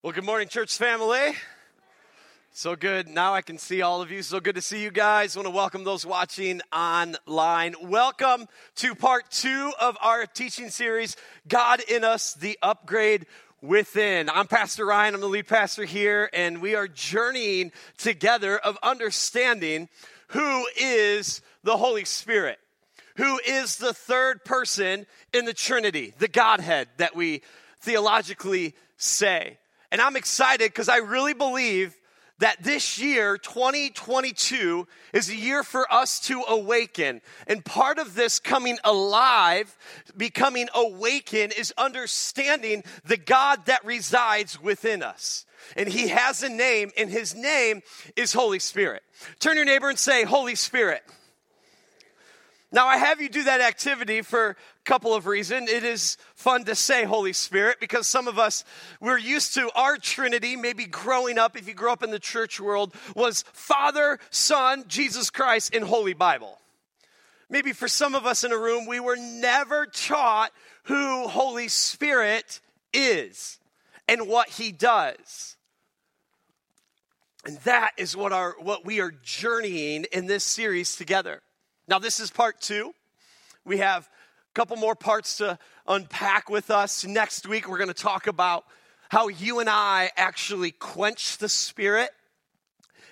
Well, good morning, church family. So good. Now I can see all of you. So good to see you guys. I want to welcome those watching online. Welcome to part two of our teaching series, God in Us, the Upgrade Within. I'm Pastor Ryan. I'm the lead pastor here, and we are journeying together of understanding who is the Holy Spirit, who is the third person in the Trinity, the Godhead that we theologically say. And I'm excited because I really believe that this year, 2022, is a year for us to awaken. And part of this coming alive, becoming awakened, is understanding the God that resides within us. And He has a name, and His name is Holy Spirit. Turn your neighbor and say, Holy Spirit. Now, I have you do that activity for a couple of reasons. It is fun to say Holy Spirit because some of us, we're used to our Trinity, maybe growing up, if you grew up in the church world, was Father, Son, Jesus Christ, and Holy Bible. Maybe for some of us in a room, we were never taught who Holy Spirit is and what He does. And that is what, our, what we are journeying in this series together. Now, this is part two. We have a couple more parts to unpack with us. Next week, we're going to talk about how you and I actually quench the Spirit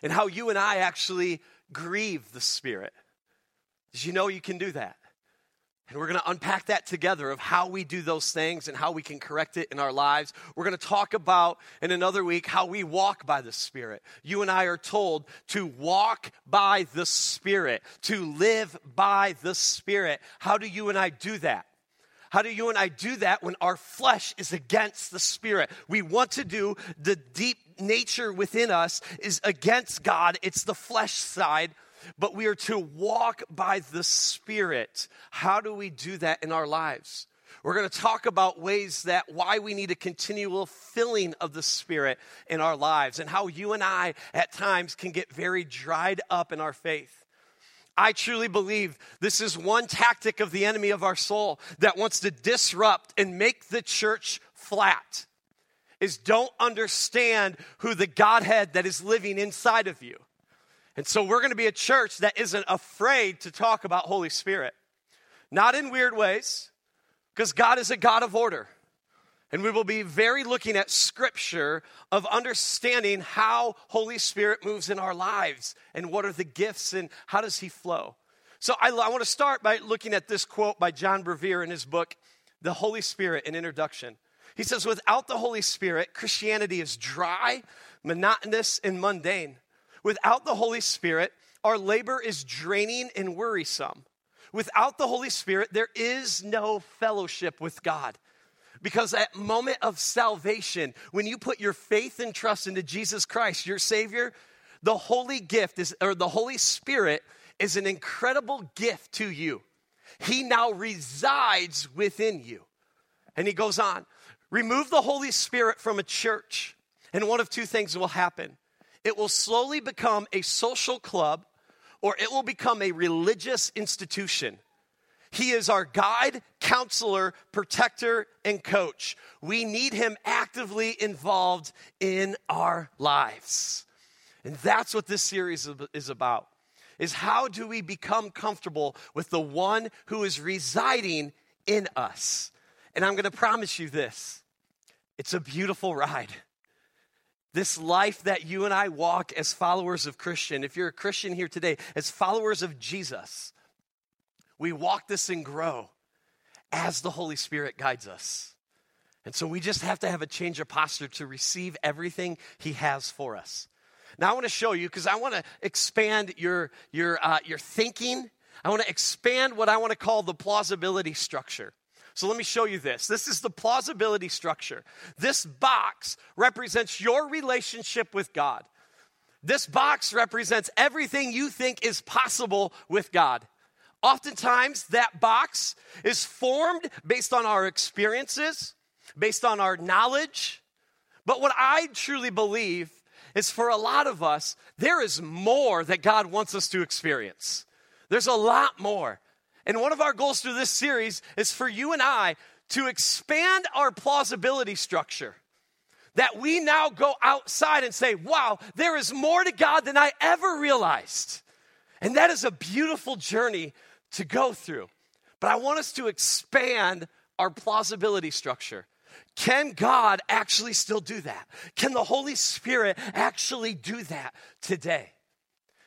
and how you and I actually grieve the Spirit. Did you know you can do that? And we're going to unpack that together of how we do those things and how we can correct it in our lives. We're going to talk about in another week how we walk by the Spirit. You and I are told to walk by the Spirit, to live by the Spirit. How do you and I do that? How do you and I do that when our flesh is against the Spirit? We want to do the deep nature within us is against God, it's the flesh side but we are to walk by the Spirit. How do we do that in our lives? We're going to talk about ways that why we need a continual filling of the Spirit in our lives and how you and I at times can get very dried up in our faith. I truly believe this is one tactic of the enemy of our soul that wants to disrupt and make the church flat is don't understand who the Godhead that is living inside of you. And so we're going to be a church that isn't afraid to talk about Holy Spirit. Not in weird ways, because God is a God of order. And we will be very looking at scripture of understanding how Holy Spirit moves in our lives and what are the gifts and how does he flow. So I, I want to start by looking at this quote by John Bevere in his book, The Holy Spirit, an introduction. He says, Without the Holy Spirit, Christianity is dry, monotonous, and mundane. Without the Holy Spirit, our labor is draining and worrisome. Without the Holy Spirit, there is no fellowship with God. Because at moment of salvation, when you put your faith and trust into Jesus Christ, your Savior, the holy gift is, or the Holy Spirit is an incredible gift to you. He now resides within you. And he goes on, remove the Holy Spirit from a church, and one of two things will happen it will slowly become a social club or it will become a religious institution. He is our guide, counselor, protector, and coach. We need him actively involved in our lives. And that's what this series is about. Is how do we become comfortable with the one who is residing in us? And I'm going to promise you this. It's a beautiful ride this life that you and I walk as followers of Christian, if you're a Christian here today, as followers of Jesus, we walk this and grow as the Holy Spirit guides us. And so we just have to have a change of posture to receive everything He has for us. Now I want to show you because I want to expand your your uh, your thinking. I want to expand what I want to call the plausibility structure. So let me show you this. This is the plausibility structure. This box represents your relationship with God. This box represents everything you think is possible with God. Oftentimes, that box is formed based on our experiences, based on our knowledge. But what I truly believe is for a lot of us, there is more that God wants us to experience. There's a lot more. And one of our goals through this series is for you and I to expand our plausibility structure. that we now go outside and say, wow, there is more to God than I ever realized. And that is a beautiful journey to go through. But I want us to expand our plausibility structure. Can God actually still do that? Can the Holy Spirit actually do that today?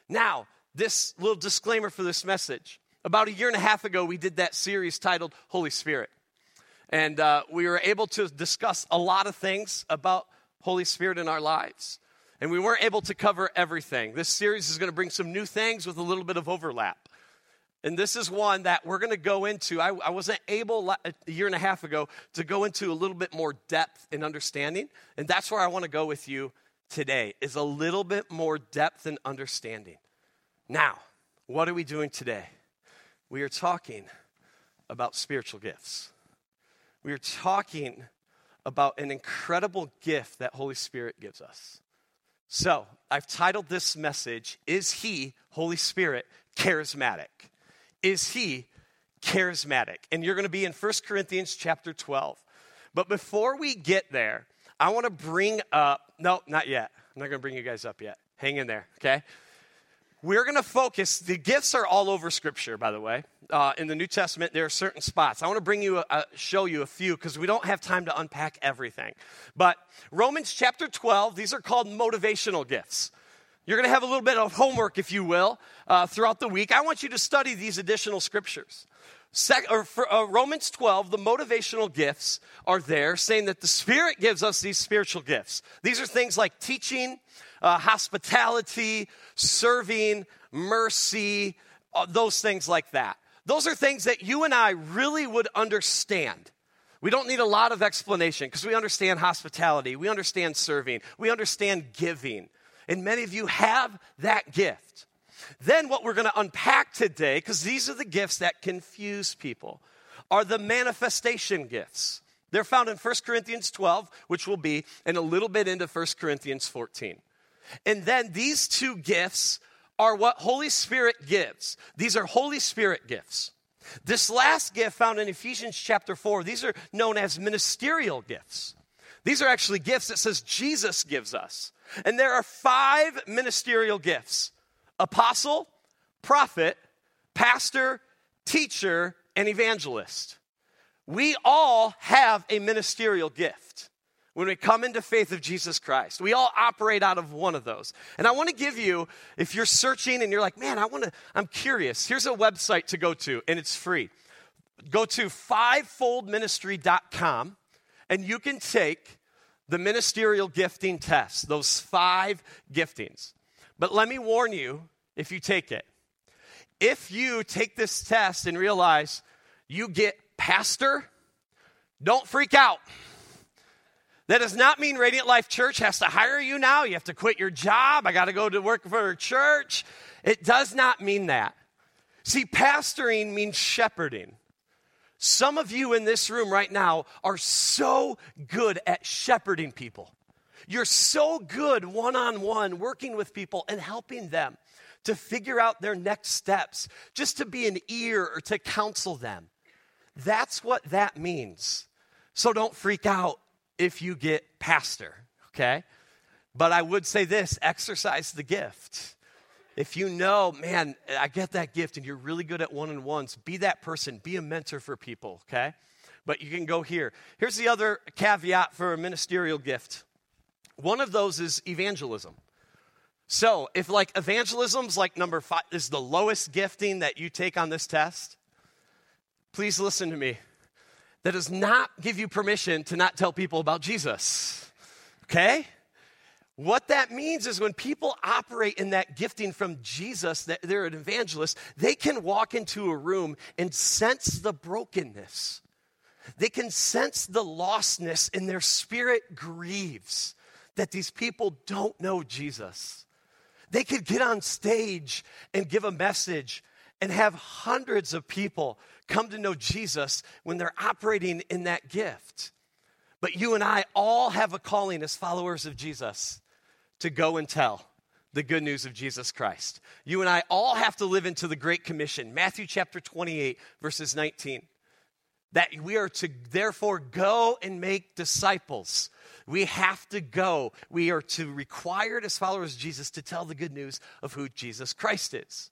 Now, this little disclaimer for this message. About a year and a half ago, we did that series titled Holy Spirit. And uh, we were able to discuss a lot of things about Holy Spirit in our lives. And we weren't able to cover everything. This series is going to bring some new things with a little bit of overlap. And this is one that we're going to go into. I, I, wasn't able a year and a half ago to go into a little bit more depth and understanding. And that's where I want to go with you today is a little bit more depth and understanding. Now, what are we doing today? We are talking about spiritual gifts. We are talking about an incredible gift that Holy Spirit gives us. So, I've titled this message, Is He, Holy Spirit, Charismatic? Is He charismatic? And you're going to be in 1 Corinthians chapter 12. But before we get there, I want to bring up, no, not yet. I'm not going to bring you guys up yet. Hang in there, okay? We're going to focus, the gifts are all over Scripture, by the way. Uh, in the New Testament, there are certain spots. I want to bring you, a, show you a few because we don't have time to unpack everything. But Romans chapter 12, these are called motivational gifts. You're going to have a little bit of homework, if you will, uh, throughout the week. I want you to study these additional scriptures. Sec- or for, uh, Romans 12, the motivational gifts are there, saying that the Spirit gives us these spiritual gifts. These are things like teaching, uh, hospitality, serving, mercy, uh, those things like that. Those are things that you and I really would understand. We don't need a lot of explanation because we understand hospitality, we understand serving, we understand giving. And many of you have that gift. Then, what we're going to unpack today, because these are the gifts that confuse people, are the manifestation gifts. They're found in 1 Corinthians 12, which will be in a little bit into 1 Corinthians 14. And then these two gifts are what Holy Spirit gives. These are Holy Spirit gifts. This last gift found in Ephesians chapter 4, these are known as ministerial gifts. These are actually gifts that says Jesus gives us. And there are five ministerial gifts apostle, prophet, pastor, teacher, and evangelist. We all have a ministerial gift when we come into faith of Jesus Christ. We all operate out of one of those. And I want to give you, if you're searching and you're like, man, I want to, I'm curious, here's a website to go to, and it's free. Go to fivefoldministry.com, and you can take the ministerial gifting test, those five giftings. But let me warn you if you take it. If you take this test and realize you get pastor, don't freak out. That does not mean Radiant Life Church has to hire you now. You have to quit your job. I got to go to work for a church. It does not mean that. See, pastoring means shepherding. Some of you in this room right now are so good at shepherding people. You're so good one on one working with people and helping them to figure out their next steps, just to be an ear or to counsel them. That's what that means. So don't freak out if you get pastor, okay? But I would say this exercise the gift. If you know, man, I get that gift and you're really good at one on ones, be that person, be a mentor for people, okay? But you can go here. Here's the other caveat for a ministerial gift one of those is evangelism. So, if like evangelism's like number five is the lowest gifting that you take on this test, please listen to me. That does not give you permission to not tell people about Jesus. Okay? What that means is when people operate in that gifting from Jesus, that they're an evangelist, they can walk into a room and sense the brokenness. They can sense the lostness, and their spirit grieves that these people don't know Jesus. They could get on stage and give a message and have hundreds of people come to know Jesus when they're operating in that gift. But you and I all have a calling as followers of Jesus to go and tell the good news of Jesus Christ. You and I all have to live into the Great Commission, Matthew chapter 28, verses 19. that we are to therefore go and make disciples. We have to go. We are to required as followers of Jesus to tell the good news of who Jesus Christ is.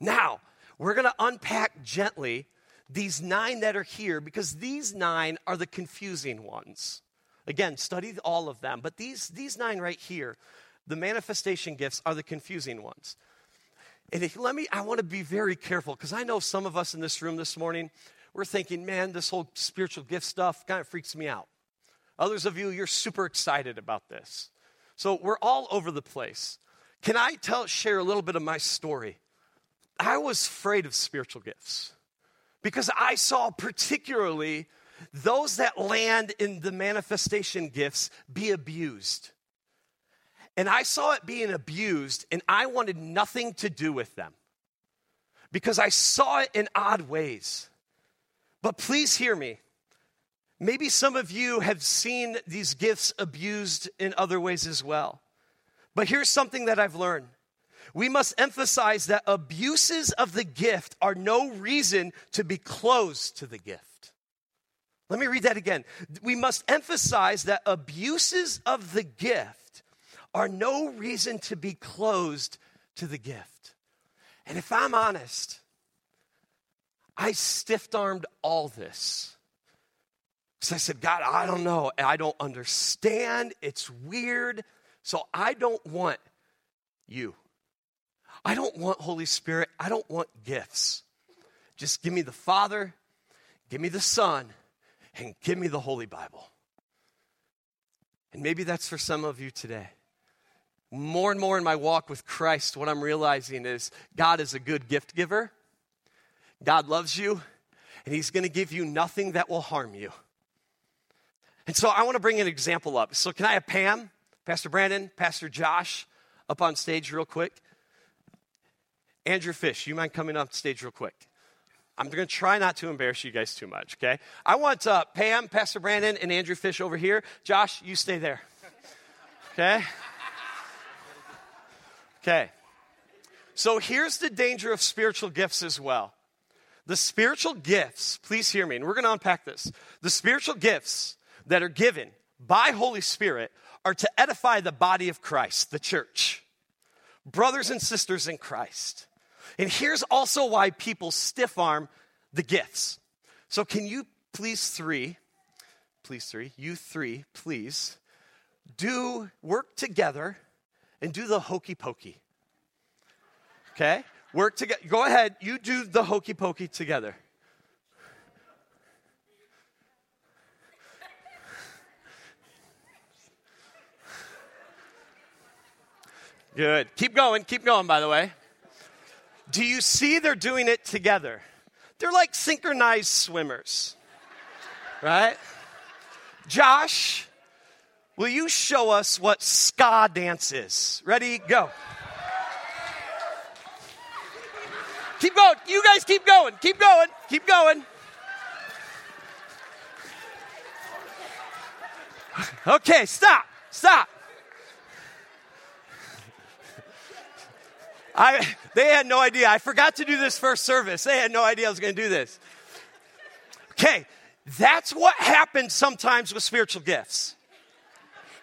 Now, we're going to unpack gently these nine that are here because these nine are the confusing ones. Again, study all of them, but these, these nine right here, the manifestation gifts, are the confusing ones. And if, let me, I want to be very careful because I know some of us in this room this morning, we're thinking, man, this whole spiritual gift stuff kind of freaks me out. Others of you, you're super excited about this. So we're all over the place. Can I tell, share a little bit of my story? I was afraid of spiritual gifts because I saw particularly those that land in the manifestation gifts be abused. And I saw it being abused, and I wanted nothing to do with them because I saw it in odd ways. But please hear me. Maybe some of you have seen these gifts abused in other ways as well. But here's something that I've learned we must emphasize that abuses of the gift are no reason to be closed to the gift. Let me read that again. We must emphasize that abuses of the gift are no reason to be closed to the gift. And if I'm honest, I stiff armed all this. Because I said, God, I don't know. I don't understand. It's weird. So I don't want you. I don't want Holy Spirit. I don't want gifts. Just give me the Father, give me the Son, and give me the Holy Bible. And maybe that's for some of you today. More and more in my walk with Christ, what I'm realizing is God is a good gift giver. God loves you, and He's going to give you nothing that will harm you. And so I want to bring an example up. So, can I have Pam, Pastor Brandon, Pastor Josh up on stage real quick? Andrew Fish, you mind coming up stage real quick? I'm going to try not to embarrass you guys too much, okay? I want uh, Pam, Pastor Brandon, and Andrew Fish over here. Josh, you stay there. Okay? Okay. So here's the danger of spiritual gifts as well. The spiritual gifts, please hear me, and we're going to unpack this. The spiritual gifts that are given by Holy Spirit are to edify the body of Christ, the church, brothers and sisters in Christ. And here's also why people stiff arm the gifts. So, can you please, three, please, three, you three, please, do work together and do the hokey pokey? Okay? Work together. Go ahead. You do the hokey pokey together. Good. Keep going. Keep going, by the way. Do you see they're doing it together? They're like synchronized swimmers, right? Josh, will you show us what ska dance is? Ready? Go. Keep going. You guys keep going. Keep going. Keep going. Okay, stop. Stop. I, they had no idea. I forgot to do this first service. They had no idea I was going to do this. Okay, that's what happens sometimes with spiritual gifts.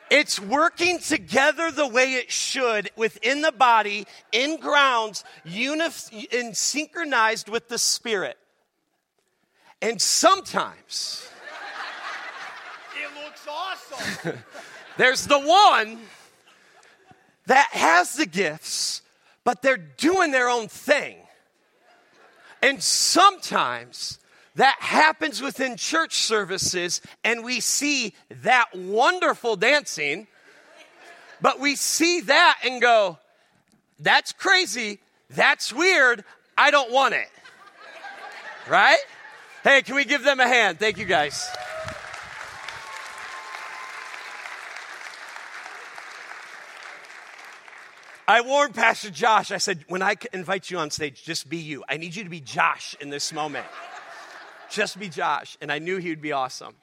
It's working together the way it should within the body, in grounds, unif- and synchronized with the Spirit. And sometimes, it looks awesome. there's the one that has the gifts, but they're doing their own thing. And sometimes that happens within church services, and we see that wonderful dancing, but we see that and go, that's crazy, that's weird, I don't want it. Right? Hey, can we give them a hand? Thank you guys. I warned Pastor Josh, I said, when I invite you on stage, just be you. I need you to be Josh in this moment just be Josh. And I knew he would be awesome.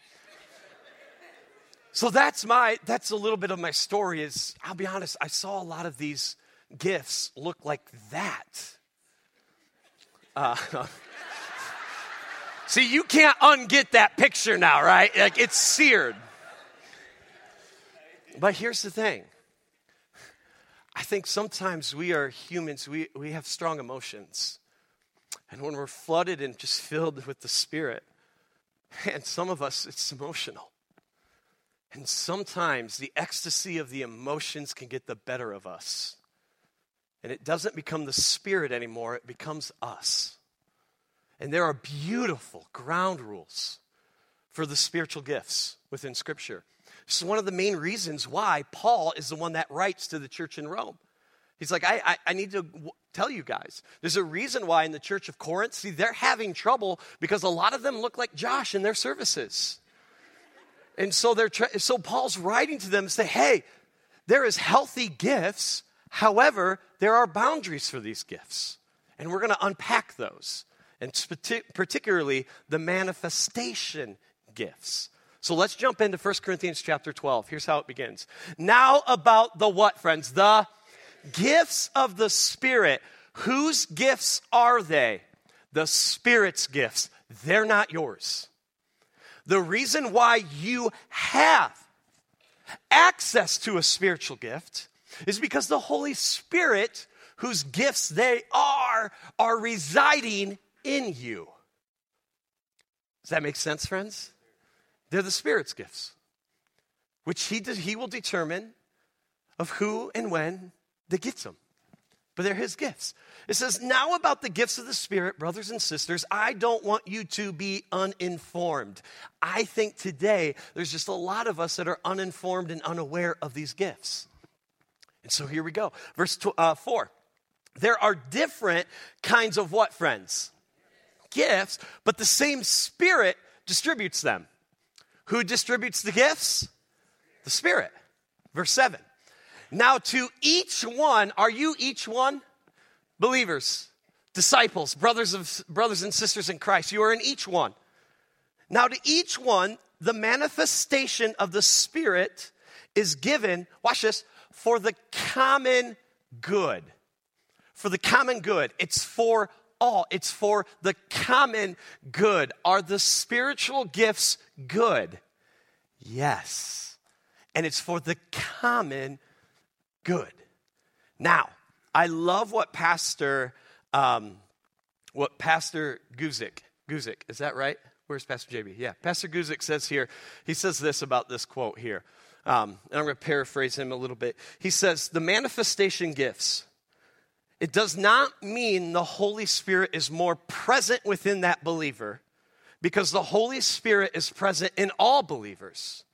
So that's my, that's a little bit of my story is, I'll be honest, I saw a lot of these gifts look like that. Uh, See, you can't unget that picture now, right? Like it's seared. But here's the thing I think sometimes we are humans, we, we have strong emotions. And when we're flooded and just filled with the Spirit, and some of us, it's emotional. And sometimes the ecstasy of the emotions can get the better of us. And it doesn't become the Spirit anymore, it becomes us. And there are beautiful ground rules for the spiritual gifts within Scripture. Is one of the main reasons why Paul is the one that writes to the church in Rome. He's like, I, I, I need to tell you guys. There's a reason why in the church of Corinth, see, they're having trouble because a lot of them look like Josh in their services. And so they're tra- so Paul's writing to them and say, hey, there is healthy gifts. However, there are boundaries for these gifts. And we're going to unpack those, and particularly the manifestation gifts. So let's jump into 1 Corinthians chapter 12. Here's how it begins. Now about the what, friends? The gifts of the Spirit. Whose gifts are they? The Spirit's gifts. They're not yours. The reason why you have access to a spiritual gift is because the Holy Spirit, whose gifts they are, are residing in you. Does that make sense, friends? They're the Spirit's gifts, which He, he will determine of who and when that gets them. But they're His gifts. It says, Now about the gifts of the Spirit, brothers and sisters, I don't want you to be uninformed. I think today there's just a lot of us that are uninformed and unaware of these gifts. And so here we go. Verse tw- uh, 4. There are different kinds of what, friends? Gifts, but the same Spirit distributes them. Who distributes the gifts? The Spirit. Verse 7. Now, to each one, are you each one? Believers, disciples, brothers, of, brothers and sisters in Christ. You are in each one. Now, to each one, the manifestation of the Spirit is given, watch this, for the common good. For the common good. It's for all, it's for the common good. Are the spiritual gifts good? Yes. And it's for the common good. Now, I love what Pastor, um, what Pastor Guzik, Guzik, is that right? Where's Pastor JB? Yeah, Pastor Guzik says here, he says this about this quote here. Um, and I'm going to paraphrase him a little bit. He says, The manifestation gifts it does not mean the Holy Spirit is more present within that believer because the Holy Spirit is present in all believers.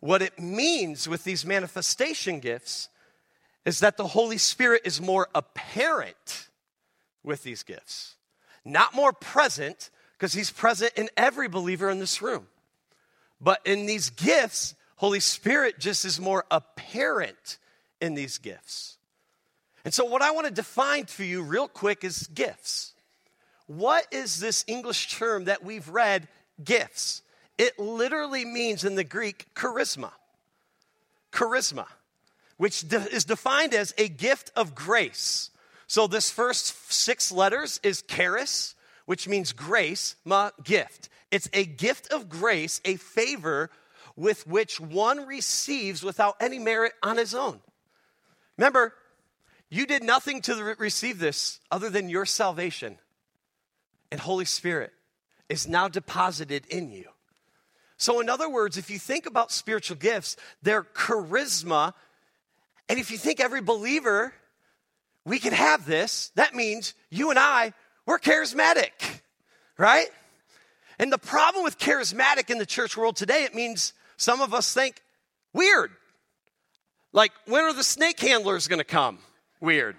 What it means with these manifestation gifts is that the Holy Spirit is more apparent with these gifts, not more present because he's present in every believer in this room. But in these gifts, Holy Spirit just is more apparent in these gifts. And so, what I want to define for you real quick is gifts. What is this English term that we've read, gifts? It literally means in the Greek charisma. Charisma, which de- is defined as a gift of grace. So, this first six letters is charis, which means grace, ma, gift. It's a gift of grace, a favor with which one receives without any merit on his own. Remember, you did nothing to re- receive this other than your salvation. And Holy Spirit is now deposited in you. So, in other words, if you think about spiritual gifts, they're charisma. And if you think every believer, we can have this, that means you and I, we're charismatic, right? And the problem with charismatic in the church world today, it means some of us think weird. Like, when are the snake handlers gonna come? Weird.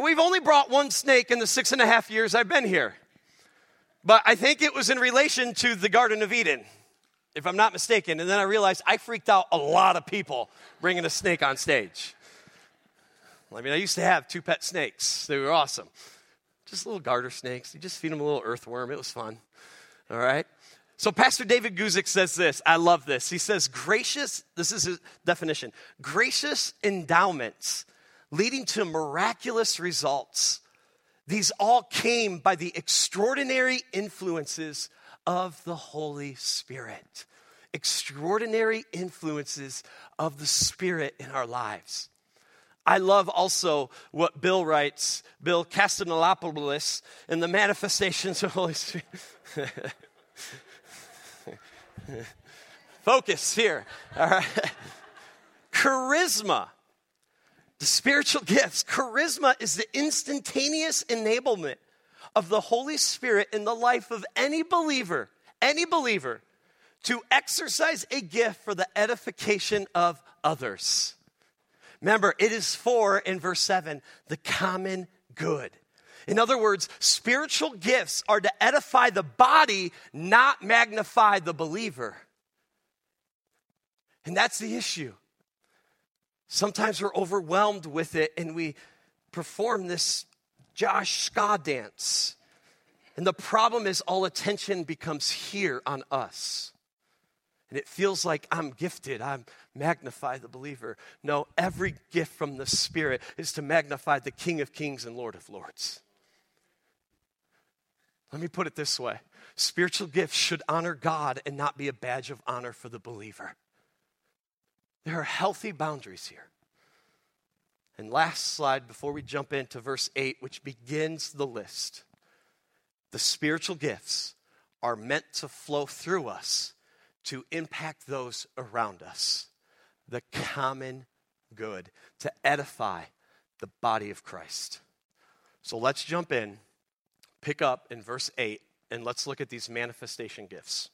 We've only brought one snake in the six and a half years I've been here. But I think it was in relation to the Garden of Eden, if I'm not mistaken. And then I realized I freaked out a lot of people bringing a snake on stage. I mean, I used to have two pet snakes, they were awesome. Just little garter snakes. You just feed them a little earthworm. It was fun. All right? So, Pastor David Guzik says this. I love this. He says, gracious, this is his definition gracious endowments leading to miraculous results These all came by the extraordinary influences of the Holy Spirit. Extraordinary influences of the Spirit in our lives. I love also what Bill writes, Bill Castanolopoulos, in the manifestations of the Holy Spirit. Focus here. All right. Charisma, the spiritual gifts. Charisma is the instantaneous enablement of the Holy Spirit in the life of any believer, any believer, to exercise a gift for the edification of others. Remember, it is for, in verse 7, the common good. In other words, spiritual gifts are to edify the body, not magnify the believer. And that's the issue. Sometimes we're overwhelmed with it and we perform this Josh Ska dance. And the problem is, all attention becomes here on us. And it feels like I'm gifted, I'm magnify the believer. No, every gift from the Spirit is to magnify the King of Kings and Lord of Lords. Let me put it this way spiritual gifts should honor God and not be a badge of honor for the believer. There are healthy boundaries here. And last slide before we jump into verse 8, which begins the list. The spiritual gifts are meant to flow through us to impact those around us the common good, to edify the body of Christ. So let's jump in, pick up in verse 8, and let's look at these manifestation gifts.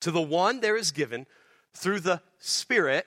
To the one there is given through the Spirit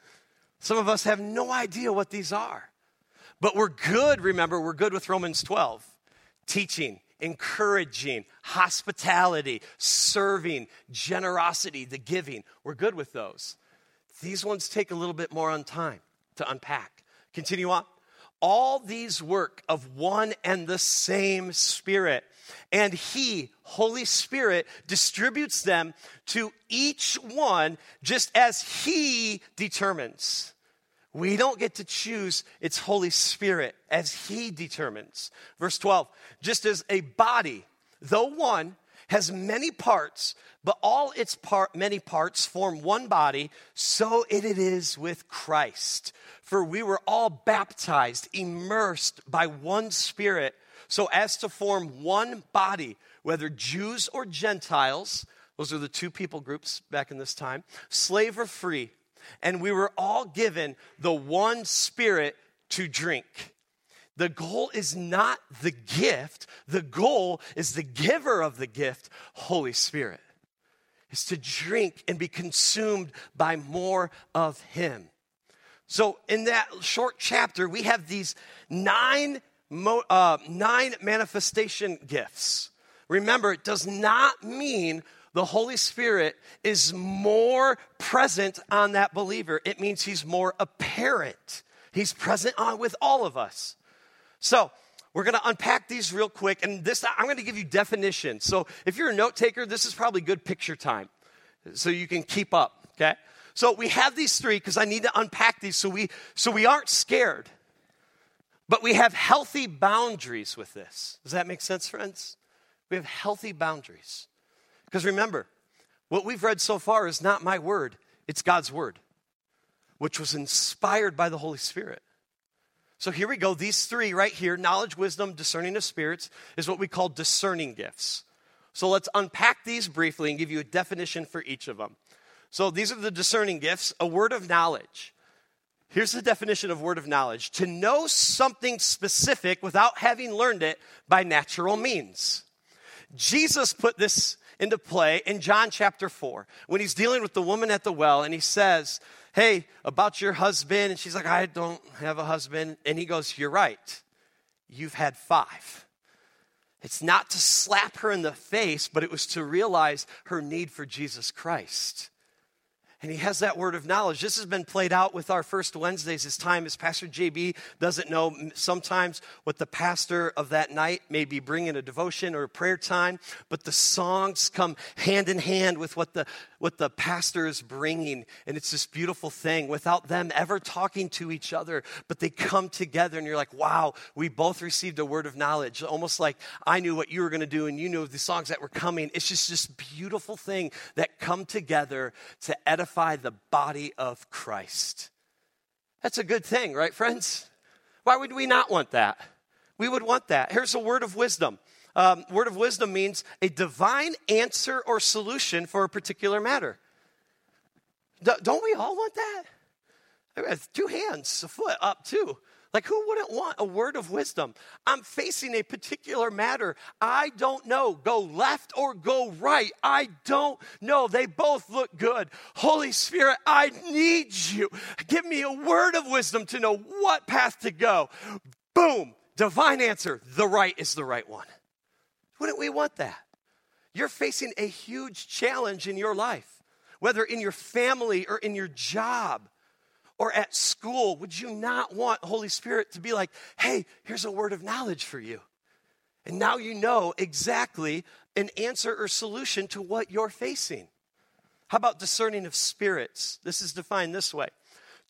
Some of us have no idea what these are. But we're good, remember, we're good with Romans 12, teaching, encouraging, hospitality, serving, generosity, the giving. We're good with those. These ones take a little bit more on time to unpack. Continue on. All these work of one and the same Spirit, and He, Holy Spirit, distributes them to each one just as He determines. We don't get to choose its Holy Spirit as He determines. Verse 12, just as a body, though one, has many parts, but all its part, many parts form one body, so it is with Christ. For we were all baptized, immersed by one Spirit, so as to form one body, whether Jews or Gentiles. Those are the two people groups back in this time, slave or free and we were all given the one spirit to drink. The goal is not the gift, the goal is the giver of the gift, Holy Spirit, is to drink and be consumed by more of Him. So, in that short chapter, we have these nine, uh, nine manifestation gifts. Remember, it does not mean the Holy Spirit is more present on that believer. It means he's more apparent. He's present on with all of us. So, we're going to unpack these real quick and this I'm going to give you definitions. So, if you're a note taker, this is probably good picture time. So you can keep up, okay? So, we have these three because I need to unpack these so we so we aren't scared. But we have healthy boundaries with this. Does that make sense, friends? We have healthy boundaries. Because remember, what we've read so far is not my word, it's God's word, which was inspired by the Holy Spirit. So here we go. These three right here knowledge, wisdom, discerning of spirits is what we call discerning gifts. So let's unpack these briefly and give you a definition for each of them. So these are the discerning gifts a word of knowledge. Here's the definition of word of knowledge to know something specific without having learned it by natural means. Jesus put this into play in John chapter 4 when he's dealing with the woman at the well and he says, Hey, about your husband. And she's like, I don't have a husband. And he goes, You're right. You've had five. It's not to slap her in the face, but it was to realize her need for Jesus Christ. And he has that word of knowledge. This has been played out with our first Wednesdays as time as Pastor JB doesn't know sometimes what the pastor of that night may be bringing a devotion or a prayer time, but the songs come hand in hand with what the, what the pastor is bringing. And it's this beautiful thing without them ever talking to each other, but they come together and you're like, wow, we both received a word of knowledge. Almost like I knew what you were going to do and you knew the songs that were coming. It's just this beautiful thing that come together to edify edify the body of Christ. That's a good thing, right, friends? Why would we not want that? We would want that. Here's a word of wisdom. Um, word of wisdom means a divine answer or solution for a particular matter. D- don't we all want that? Two hands, a foot up, too. Like, who wouldn't want a word of wisdom? I'm facing a particular matter. I don't know. Go left or go right. I don't know. They both look good. Holy Spirit, I need you. Give me a word of wisdom to know what path to go. Boom. Divine answer. The right is the right one. Wouldn't we want that? You're facing a huge challenge in your life, whether in your family or in your job or at school, would you not want Holy Spirit to be like, hey, here's a word of knowledge for you? And now you know exactly an answer or solution to what you're facing. How about discerning of spirits? This is defined this way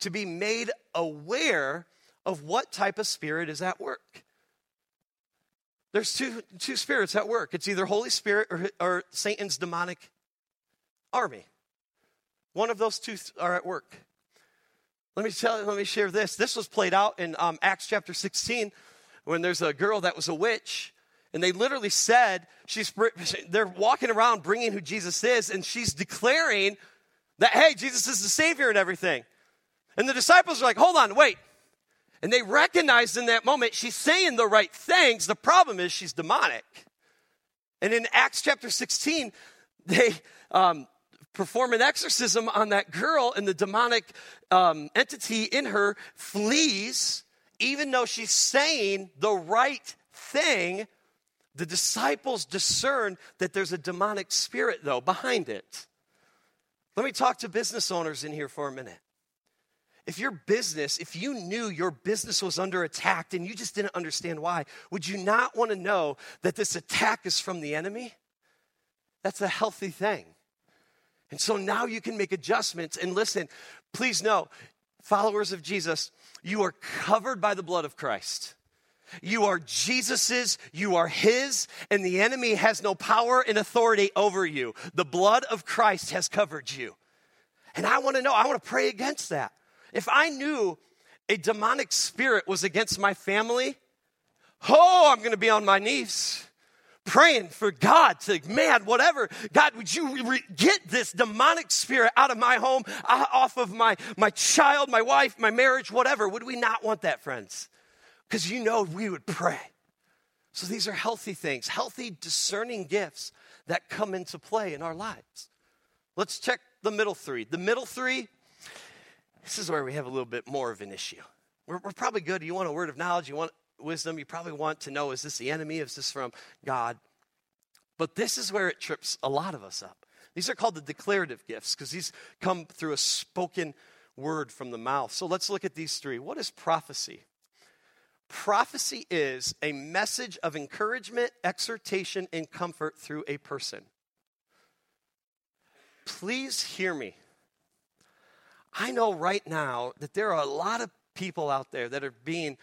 to be made aware of what type of spirit is at work. There's two, two spirits at work it's either Holy Spirit or, or Satan's demonic army. One of those two are at work. Let me tell you, let me share this. This was played out in um, Acts chapter 16 when there's a girl that was a witch. And they literally said, she's, they're walking around bringing who Jesus is, and she's declaring that, hey, Jesus is the Savior and everything. And the disciples are like, hold on, wait. And they recognized in that moment she's saying the right things. The problem is she's demonic. And in Acts chapter 16, they, um, perform an exorcism on that girl, and the demonic um, entity in her flees, even though she's saying the right thing. The disciples discern that there's a demonic spirit, though, behind it. Let me talk to business owners in here for a minute. If your business, if you knew your business was under attack and you just didn't understand why, would you not want to know that this attack is from the enemy? That's a healthy thing. And so now you can make adjustments. And listen, please know, followers of Jesus, you are covered by the blood of Christ. You are Jesus's, you are His, and the enemy has no power and authority over you. The blood of Christ has covered you. And I want to know, I want to pray against that. If I knew a demonic spirit was against my family, oh, I'm going to be on my knees praying for God to, man, whatever. God, would you re- get this demonic spirit out of my home, uh, off of my, my child, my wife, my marriage, whatever? Would we not want that, friends? Because you know we would pray. So these are healthy things, healthy discerning gifts that come into play in our lives. Let's check the middle three. The middle three, this is where we have a little bit more of an issue. We're, we're probably good. You want a word of knowledge, you want wisdom, you probably want to know is this the enemy? Is this from God? But this is where it trips a lot of us up. These are called the declarative gifts because these come through a spoken word from the mouth. So let's look at these three. What is prophecy? Prophecy is a message of encouragement, exhortation, and comfort through a person. Please hear me. I know right now that there are a lot of people out there that are being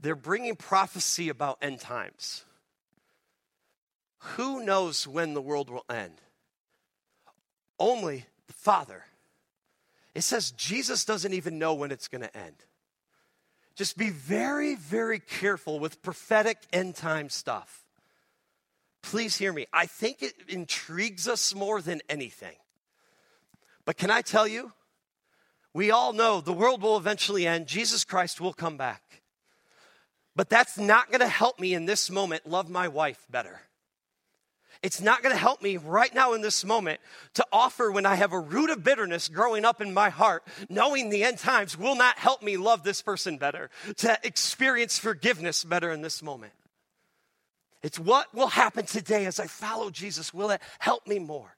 they're bringing prophecy about end times. Who knows when the world will end? Only the Father. It says Jesus doesn't even know when it's going to end. Just be very, very careful with prophetic end time stuff. Please hear me. I think it intrigues us more than anything. But can I tell you? We all know the world will eventually end. Jesus Christ will come back. But that's not going to help me in this moment love my wife better. It's not going to help me right now in this moment to offer when I have a root of bitterness growing up in my heart, knowing the end times will not help me love this person better, to experience forgiveness better in this moment. It's what will happen today as I follow Jesus. Will it help me more?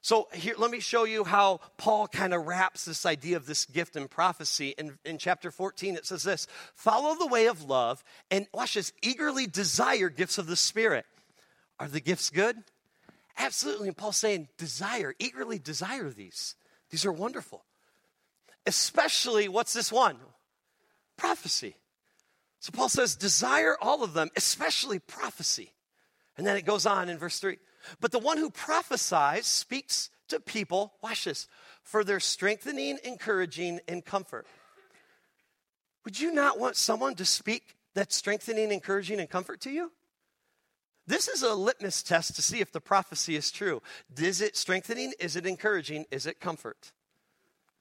So, here, let me show you how Paul kind of wraps this idea of this gift and prophecy. In, in chapter 14, it says this Follow the way of love and, watch this, eagerly desire gifts of the Spirit. Are the gifts good? Absolutely. And Paul's saying, Desire, eagerly desire these. These are wonderful. Especially, what's this one? Prophecy. So Paul says, Desire all of them, especially prophecy. And then it goes on in verse 3 but the one who prophesies speaks to people, watch this, for their strengthening, encouraging, and comfort. Would you not want someone to speak that strengthening, encouraging, and comfort to you? This is a litmus test to see if the prophecy is true. Is it strengthening? Is it encouraging? Is it comfort?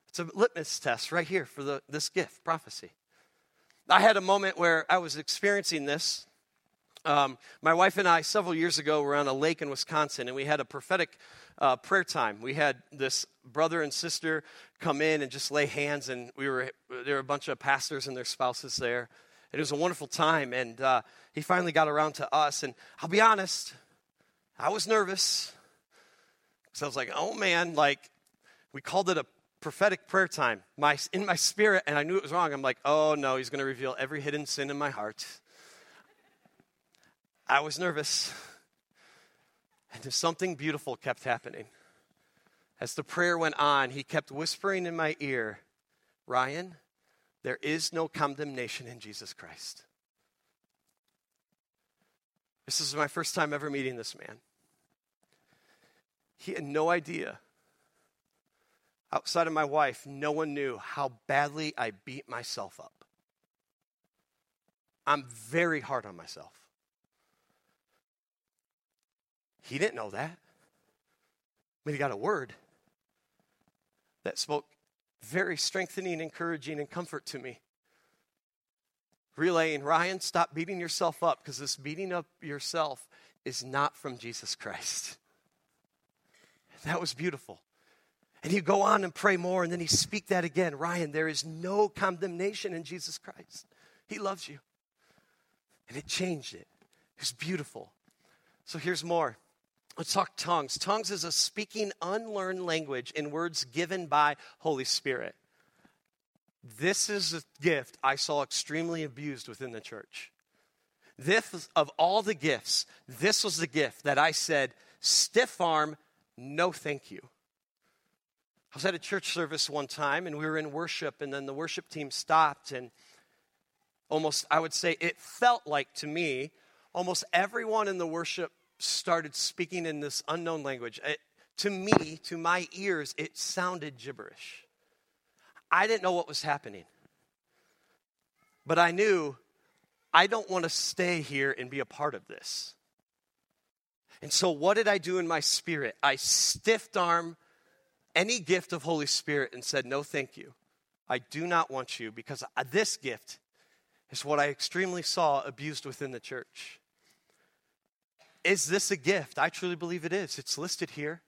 It's a litmus test right here for the, this gift, prophecy. I had a moment where I was experiencing this um, my wife and I, several years ago, were on a lake in Wisconsin, and we had a prophetic uh, prayer time. We had this brother and sister come in and just lay hands, and we were there were a bunch of pastors and their spouses there. It was a wonderful time, and uh, he finally got around to us. And I'll be honest, I was nervous because I was like, "Oh man!" Like we called it a prophetic prayer time. My in my spirit, and I knew it was wrong. I'm like, "Oh no, he's going to reveal every hidden sin in my heart." I was nervous. And something beautiful kept happening. As the prayer went on, he kept whispering in my ear, Ryan, there is no condemnation in Jesus Christ. This is my first time ever meeting this man. He had no idea. Outside of my wife, no one knew how badly I beat myself up. I'm very hard on myself. He didn't know that. But he got a word that spoke very strengthening, encouraging, and comfort to me. Relaying, Ryan, stop beating yourself up because this beating up yourself is not from Jesus Christ. That was beautiful. And he'd go on and pray more, and then he'd speak that again. Ryan, there is no condemnation in Jesus Christ. He loves you. And it changed it. It was beautiful. So here's more. Let's talk tongues. Tongues is a speaking unlearned language in words given by Holy Spirit. This is a gift I saw extremely abused within the church. This, of all the gifts, this was the gift that I said, stiff arm, no thank you. I was at a church service one time and we were in worship, and then the worship team stopped, and almost, I would say, it felt like to me, almost everyone in the worship started speaking in this unknown language. It, to me, to my ears, it sounded gibberish. I didn't know what was happening. But I knew I don't want to stay here and be a part of this. And so, what did I do in my spirit? I stiffed arm any gift of Holy Spirit and said, No, thank you. I do not want you because this gift is what I extremely saw abused within the church. Is this a gift? I truly believe it is. It's listed here.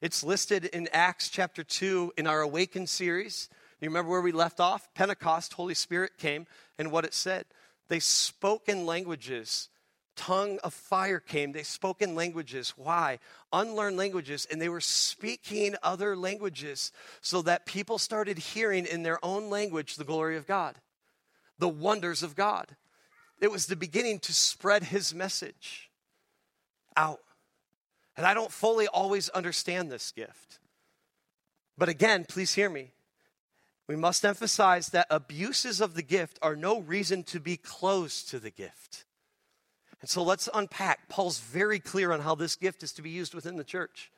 It's listed in Acts chapter 2 in our Awaken series. You remember where we left off? Pentecost, Holy Spirit came, and what it said. They spoke in languages. Tongue of fire came. They spoke in languages. Why? Unlearned languages. And they were speaking other languages so that people started hearing in their own language the glory of God, the wonders of God. It was the beginning to spread his message out. And I don't fully always understand this gift. But again, please hear me. We must emphasize that abuses of the gift are no reason to be closed to the gift. And so let's unpack. Paul's very clear on how this gift is to be used within the church.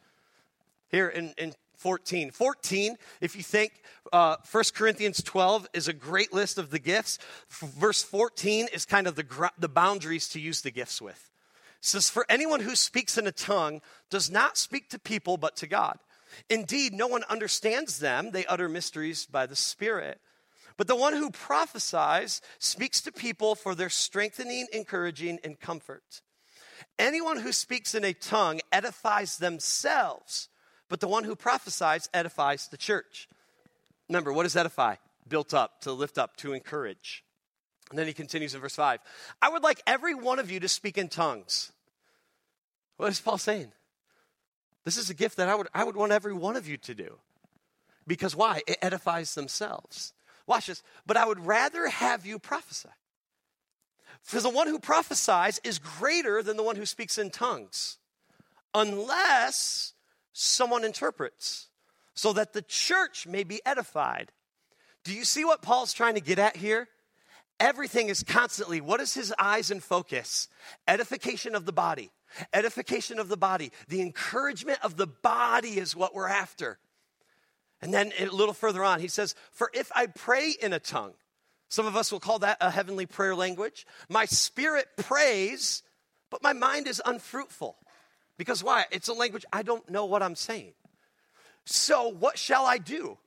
Here in, in 14. 14, if you think uh, 1 Corinthians 12 is a great list of the gifts, verse 14 is kind of the, the boundaries to use the gifts with says, For anyone who speaks in a tongue does not speak to people but to God. Indeed, no one understands them. They utter mysteries by the Spirit. But the one who prophesies speaks to people for their strengthening, encouraging, and comfort. Anyone who speaks in a tongue edifies themselves, but the one who prophesies edifies the church. Remember, what does edify? Built up, to lift up, to encourage. And then he continues in verse 5 I would like every one of you to speak in tongues. What is Paul saying? This is a gift that I would, I would want every one of you to do. Because why? It edifies themselves. Watch this. But I would rather have you prophesy. For the one who prophesies is greater than the one who speaks in tongues, unless someone interprets, so that the church may be edified. Do you see what Paul's trying to get at here? Everything is constantly, what is his eyes and focus? Edification of the body. Edification of the body. The encouragement of the body is what we're after. And then a little further on, he says, For if I pray in a tongue, some of us will call that a heavenly prayer language. My spirit prays, but my mind is unfruitful. Because why? It's a language I don't know what I'm saying. So, what shall I do?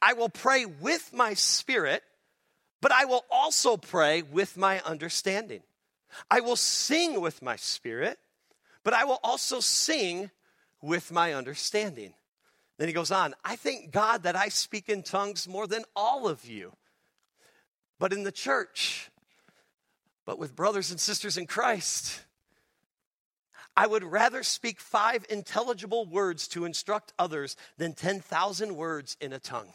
I will pray with my spirit, but I will also pray with my understanding. I will sing with my spirit, but I will also sing with my understanding. Then he goes on, I thank God that I speak in tongues more than all of you. But in the church, but with brothers and sisters in Christ, I would rather speak five intelligible words to instruct others than 10,000 words in a tongue.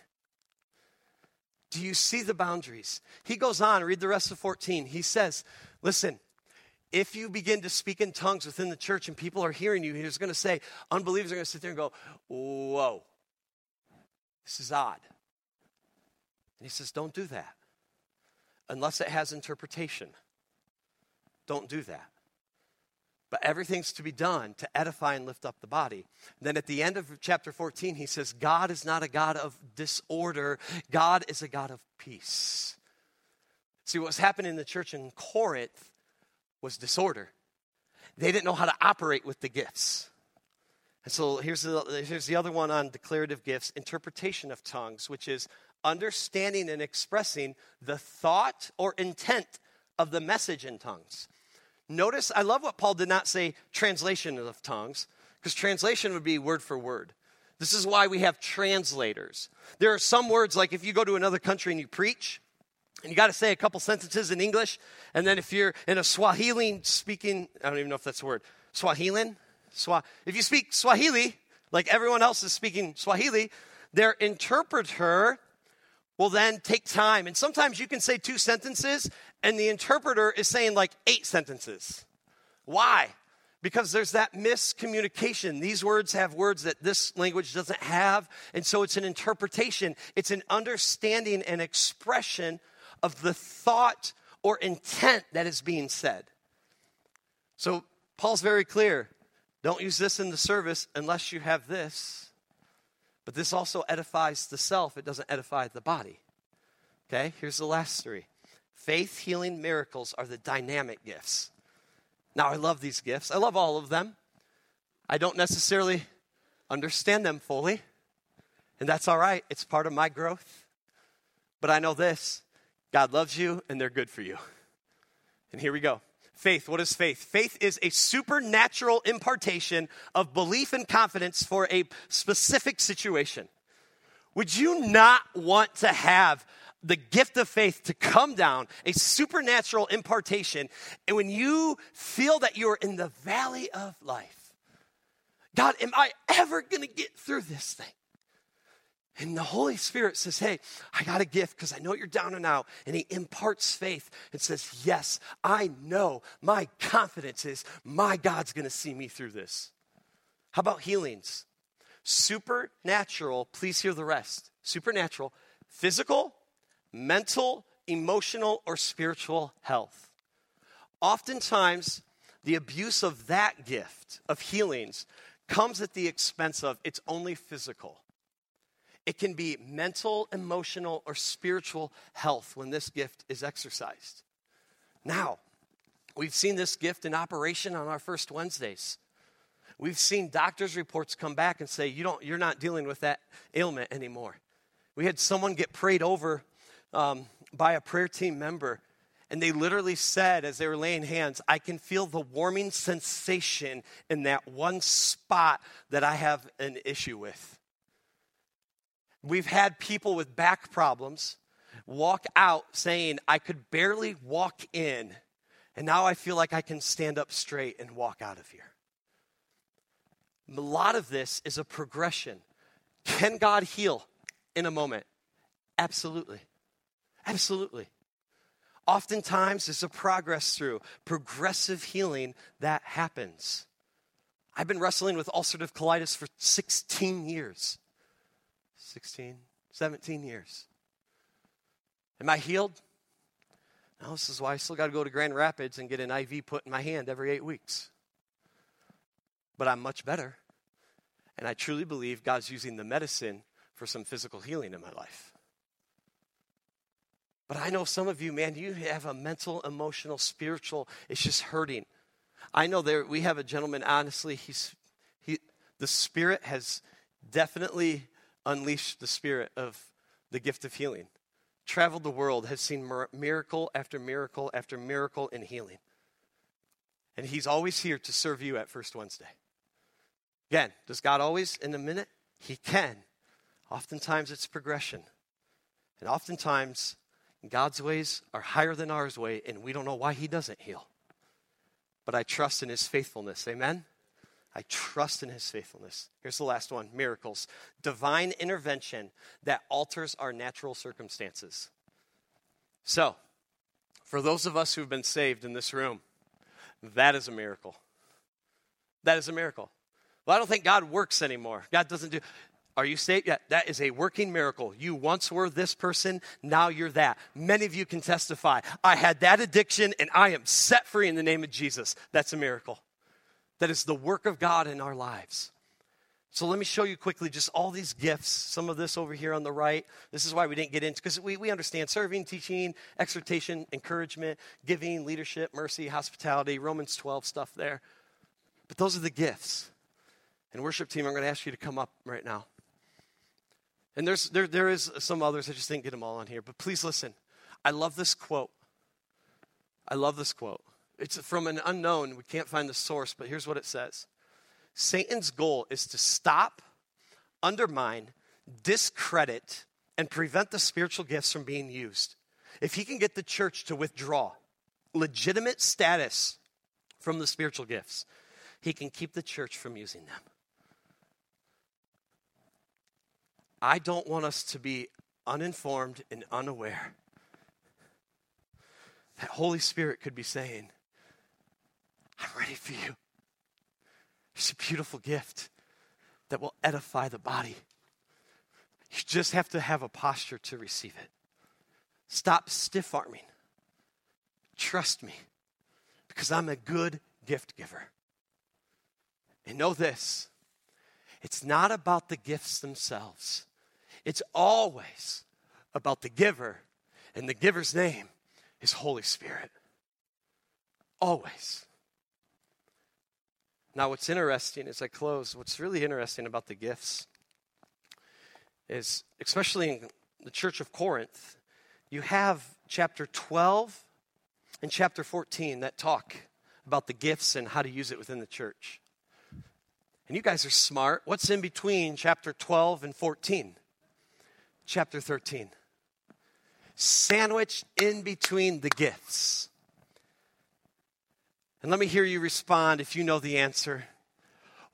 Do you see the boundaries? He goes on, read the rest of 14. He says, Listen, if you begin to speak in tongues within the church and people are hearing you, he's going to say, unbelievers are going to sit there and go, Whoa, this is odd. And he says, Don't do that unless it has interpretation. Don't do that. But everything's to be done to edify and lift up the body. Then at the end of chapter 14, he says, God is not a God of disorder, God is a God of peace. See, what's happening in the church in Corinth was disorder. They didn't know how to operate with the gifts. And so here's the, here's the other one on declarative gifts interpretation of tongues, which is understanding and expressing the thought or intent of the message in tongues. Notice, I love what Paul did not say translation of tongues, because translation would be word for word. This is why we have translators. There are some words, like if you go to another country and you preach, and you got to say a couple sentences in English, and then if you're in a Swahili speaking, I don't even know if that's a word, Swahilian? Swa- if you speak Swahili, like everyone else is speaking Swahili, their interpreter will then take time. And sometimes you can say two sentences, and the interpreter is saying like eight sentences. Why? Because there's that miscommunication. These words have words that this language doesn't have, and so it's an interpretation, it's an understanding and expression of the thought or intent that is being said. So Paul's very clear don't use this in the service unless you have this. But this also edifies the self, it doesn't edify the body. Okay, here's the last three faith, healing, miracles are the dynamic gifts. Now, I love these gifts, I love all of them. I don't necessarily understand them fully, and that's all right. It's part of my growth. But I know this God loves you, and they're good for you. And here we go. Faith, what is faith? Faith is a supernatural impartation of belief and confidence for a specific situation. Would you not want to have the gift of faith to come down, a supernatural impartation, and when you feel that you're in the valley of life, God, am I ever going to get through this thing? And the Holy Spirit says, Hey, I got a gift because I know you're down and out. And He imparts faith and says, Yes, I know. My confidence is my God's going to see me through this. How about healings? Supernatural, please hear the rest. Supernatural, physical, mental, emotional, or spiritual health. Oftentimes, the abuse of that gift of healings comes at the expense of it's only physical. It can be mental, emotional, or spiritual health when this gift is exercised. Now, we've seen this gift in operation on our first Wednesdays. We've seen doctors' reports come back and say, you don't, you're not dealing with that ailment anymore. We had someone get prayed over um, by a prayer team member, and they literally said, as they were laying hands, I can feel the warming sensation in that one spot that I have an issue with. We've had people with back problems. walk out saying, I could barely walk in, and now I feel like I can stand up straight and walk out of here. A lot of this is a progression. Can God heal in a moment? Absolutely. Absolutely. Oftentimes, it's a progress through progressive healing that happens. I've been wrestling with ulcerative colitis for 16 years. 16, 17 years. Am I healed? No, this is why I still got to go to Grand Rapids and get an IV put in my hand every eight weeks. But I'm much better. And I truly believe God's using the medicine for some physical healing in my life. But I know some of you, man, you have a mental, emotional, spiritual, it's just hurting. I know there we have a gentleman, honestly, he's he the spirit has definitely unleashed the spirit of the gift of healing. Traveled the world, has seen miracle after miracle after miracle in healing. And he's always here to serve you at First Wednesday. Again, does God always in a minute? He can. Oftentimes it's progression. And oftentimes God's ways are higher than ours way, and we don't know why he doesn't heal. But I trust in his faithfulness. Amen? I trust in his faithfulness. Here's the last one miracles. Divine intervention that alters our natural circumstances. So, for those of us who've been saved in this room, that is a miracle. That is a miracle. Well, I don't think God works anymore. God doesn't do. Are you saved? Yeah, that is a working miracle. You once were this person, now you're that. Many of you can testify. I had that addiction and I am set free in the name of Jesus. That's a miracle. That is the work of God in our lives. So let me show you quickly just all these gifts. Some of this over here on the right. This is why we didn't get into because we, we understand serving, teaching, exhortation, encouragement, giving, leadership, mercy, hospitality, Romans 12 stuff there. But those are the gifts. And worship team, I'm going to ask you to come up right now. And there's there there is some others. I just didn't get them all on here. But please listen. I love this quote. I love this quote. It's from an unknown. We can't find the source, but here's what it says Satan's goal is to stop, undermine, discredit, and prevent the spiritual gifts from being used. If he can get the church to withdraw legitimate status from the spiritual gifts, he can keep the church from using them. I don't want us to be uninformed and unaware. That Holy Spirit could be saying, I'm ready for you. It's a beautiful gift that will edify the body. You just have to have a posture to receive it. Stop stiff arming. Trust me, because I'm a good gift giver. And know this it's not about the gifts themselves, it's always about the giver, and the giver's name is Holy Spirit. Always. Now, what's interesting as I close, what's really interesting about the gifts is, especially in the church of Corinth, you have chapter 12 and chapter 14 that talk about the gifts and how to use it within the church. And you guys are smart. What's in between chapter 12 and 14? Chapter 13. Sandwiched in between the gifts. And let me hear you respond if you know the answer.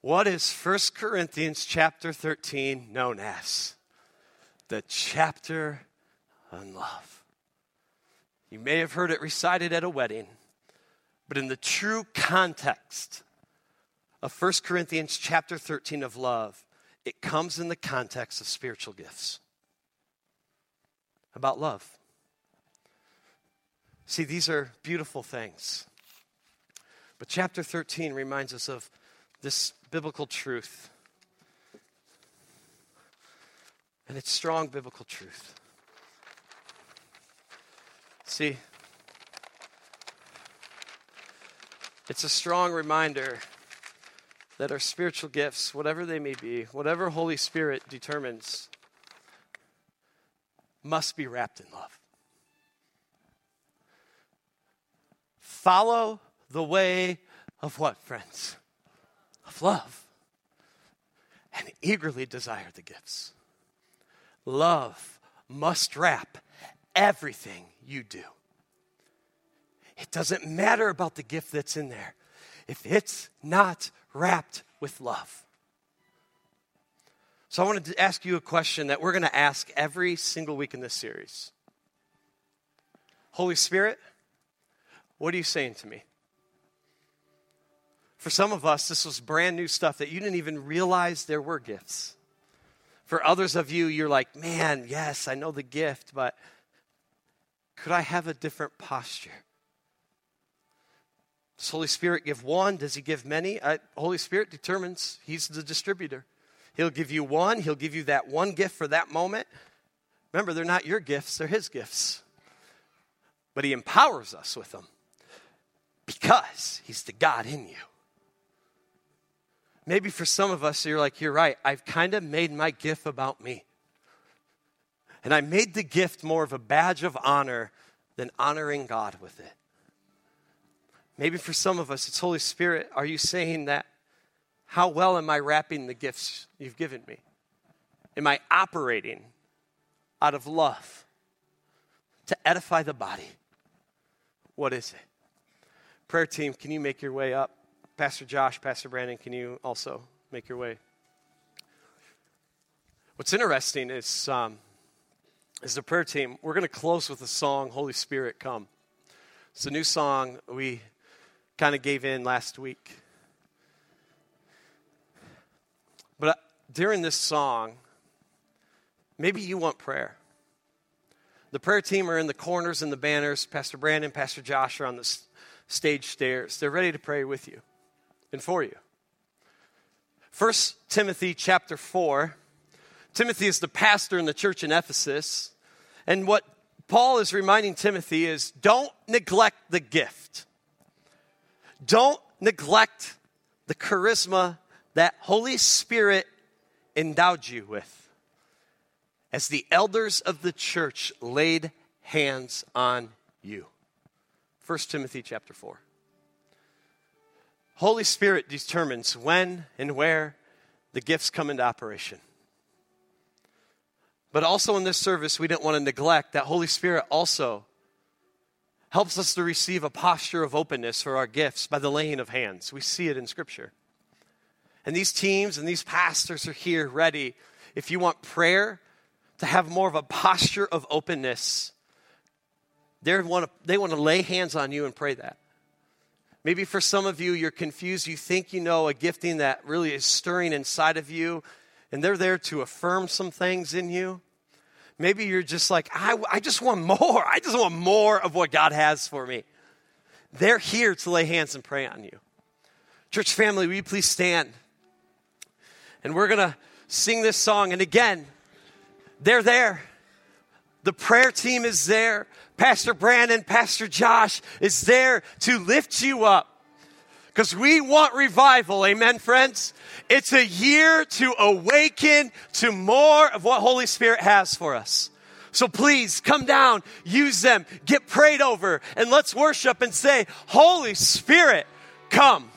What is 1 Corinthians chapter 13 known as? The chapter on love. You may have heard it recited at a wedding, but in the true context of 1 Corinthians chapter 13 of love, it comes in the context of spiritual gifts. About love. See, these are beautiful things. But chapter 13 reminds us of this biblical truth. And it's strong biblical truth. See, it's a strong reminder that our spiritual gifts, whatever they may be, whatever Holy Spirit determines, must be wrapped in love. Follow the way of what, friends? Of love. And eagerly desire the gifts. Love must wrap everything you do. It doesn't matter about the gift that's in there if it's not wrapped with love. So I wanted to ask you a question that we're going to ask every single week in this series. Holy Spirit, what are you saying to me? For some of us, this was brand new stuff that you didn't even realize there were gifts. For others of you, you're like, man, yes, I know the gift, but could I have a different posture? Does Holy Spirit give one? Does He give many? I, Holy Spirit determines. He's the distributor. He'll give you one, He'll give you that one gift for that moment. Remember, they're not your gifts, they're His gifts. But He empowers us with them because He's the God in you. Maybe for some of us, you're like, you're right. I've kind of made my gift about me. And I made the gift more of a badge of honor than honoring God with it. Maybe for some of us, it's Holy Spirit. Are you saying that? How well am I wrapping the gifts you've given me? Am I operating out of love to edify the body? What is it? Prayer team, can you make your way up? Pastor Josh, Pastor Brandon, can you also make your way? What's interesting is, um, is the prayer team, we're going to close with a song, Holy Spirit, Come. It's a new song we kind of gave in last week. But uh, during this song, maybe you want prayer. The prayer team are in the corners and the banners. Pastor Brandon, Pastor Josh are on the stage stairs. They're ready to pray with you and for you. First Timothy chapter 4. Timothy is the pastor in the church in Ephesus. And what Paul is reminding Timothy is don't neglect the gift. Don't neglect the charisma that Holy Spirit endowed you with as the elders of the church laid hands on you. 1 Timothy chapter 4. Holy Spirit determines when and where the gifts come into operation. But also in this service, we didn't want to neglect that Holy Spirit also helps us to receive a posture of openness for our gifts by the laying of hands. We see it in Scripture. And these teams and these pastors are here ready. If you want prayer, to have more of a posture of openness, they want to, they want to lay hands on you and pray that. Maybe for some of you, you're confused. You think you know a gifting that really is stirring inside of you, and they're there to affirm some things in you. Maybe you're just like, I, I just want more. I just want more of what God has for me. They're here to lay hands and pray on you. Church family, will you please stand? And we're going to sing this song. And again, they're there. The prayer team is there. Pastor Brandon, Pastor Josh is there to lift you up. Because we want revival, amen, friends? It's a year to awaken to more of what Holy Spirit has for us. So please come down, use them, get prayed over, and let's worship and say, Holy Spirit, come.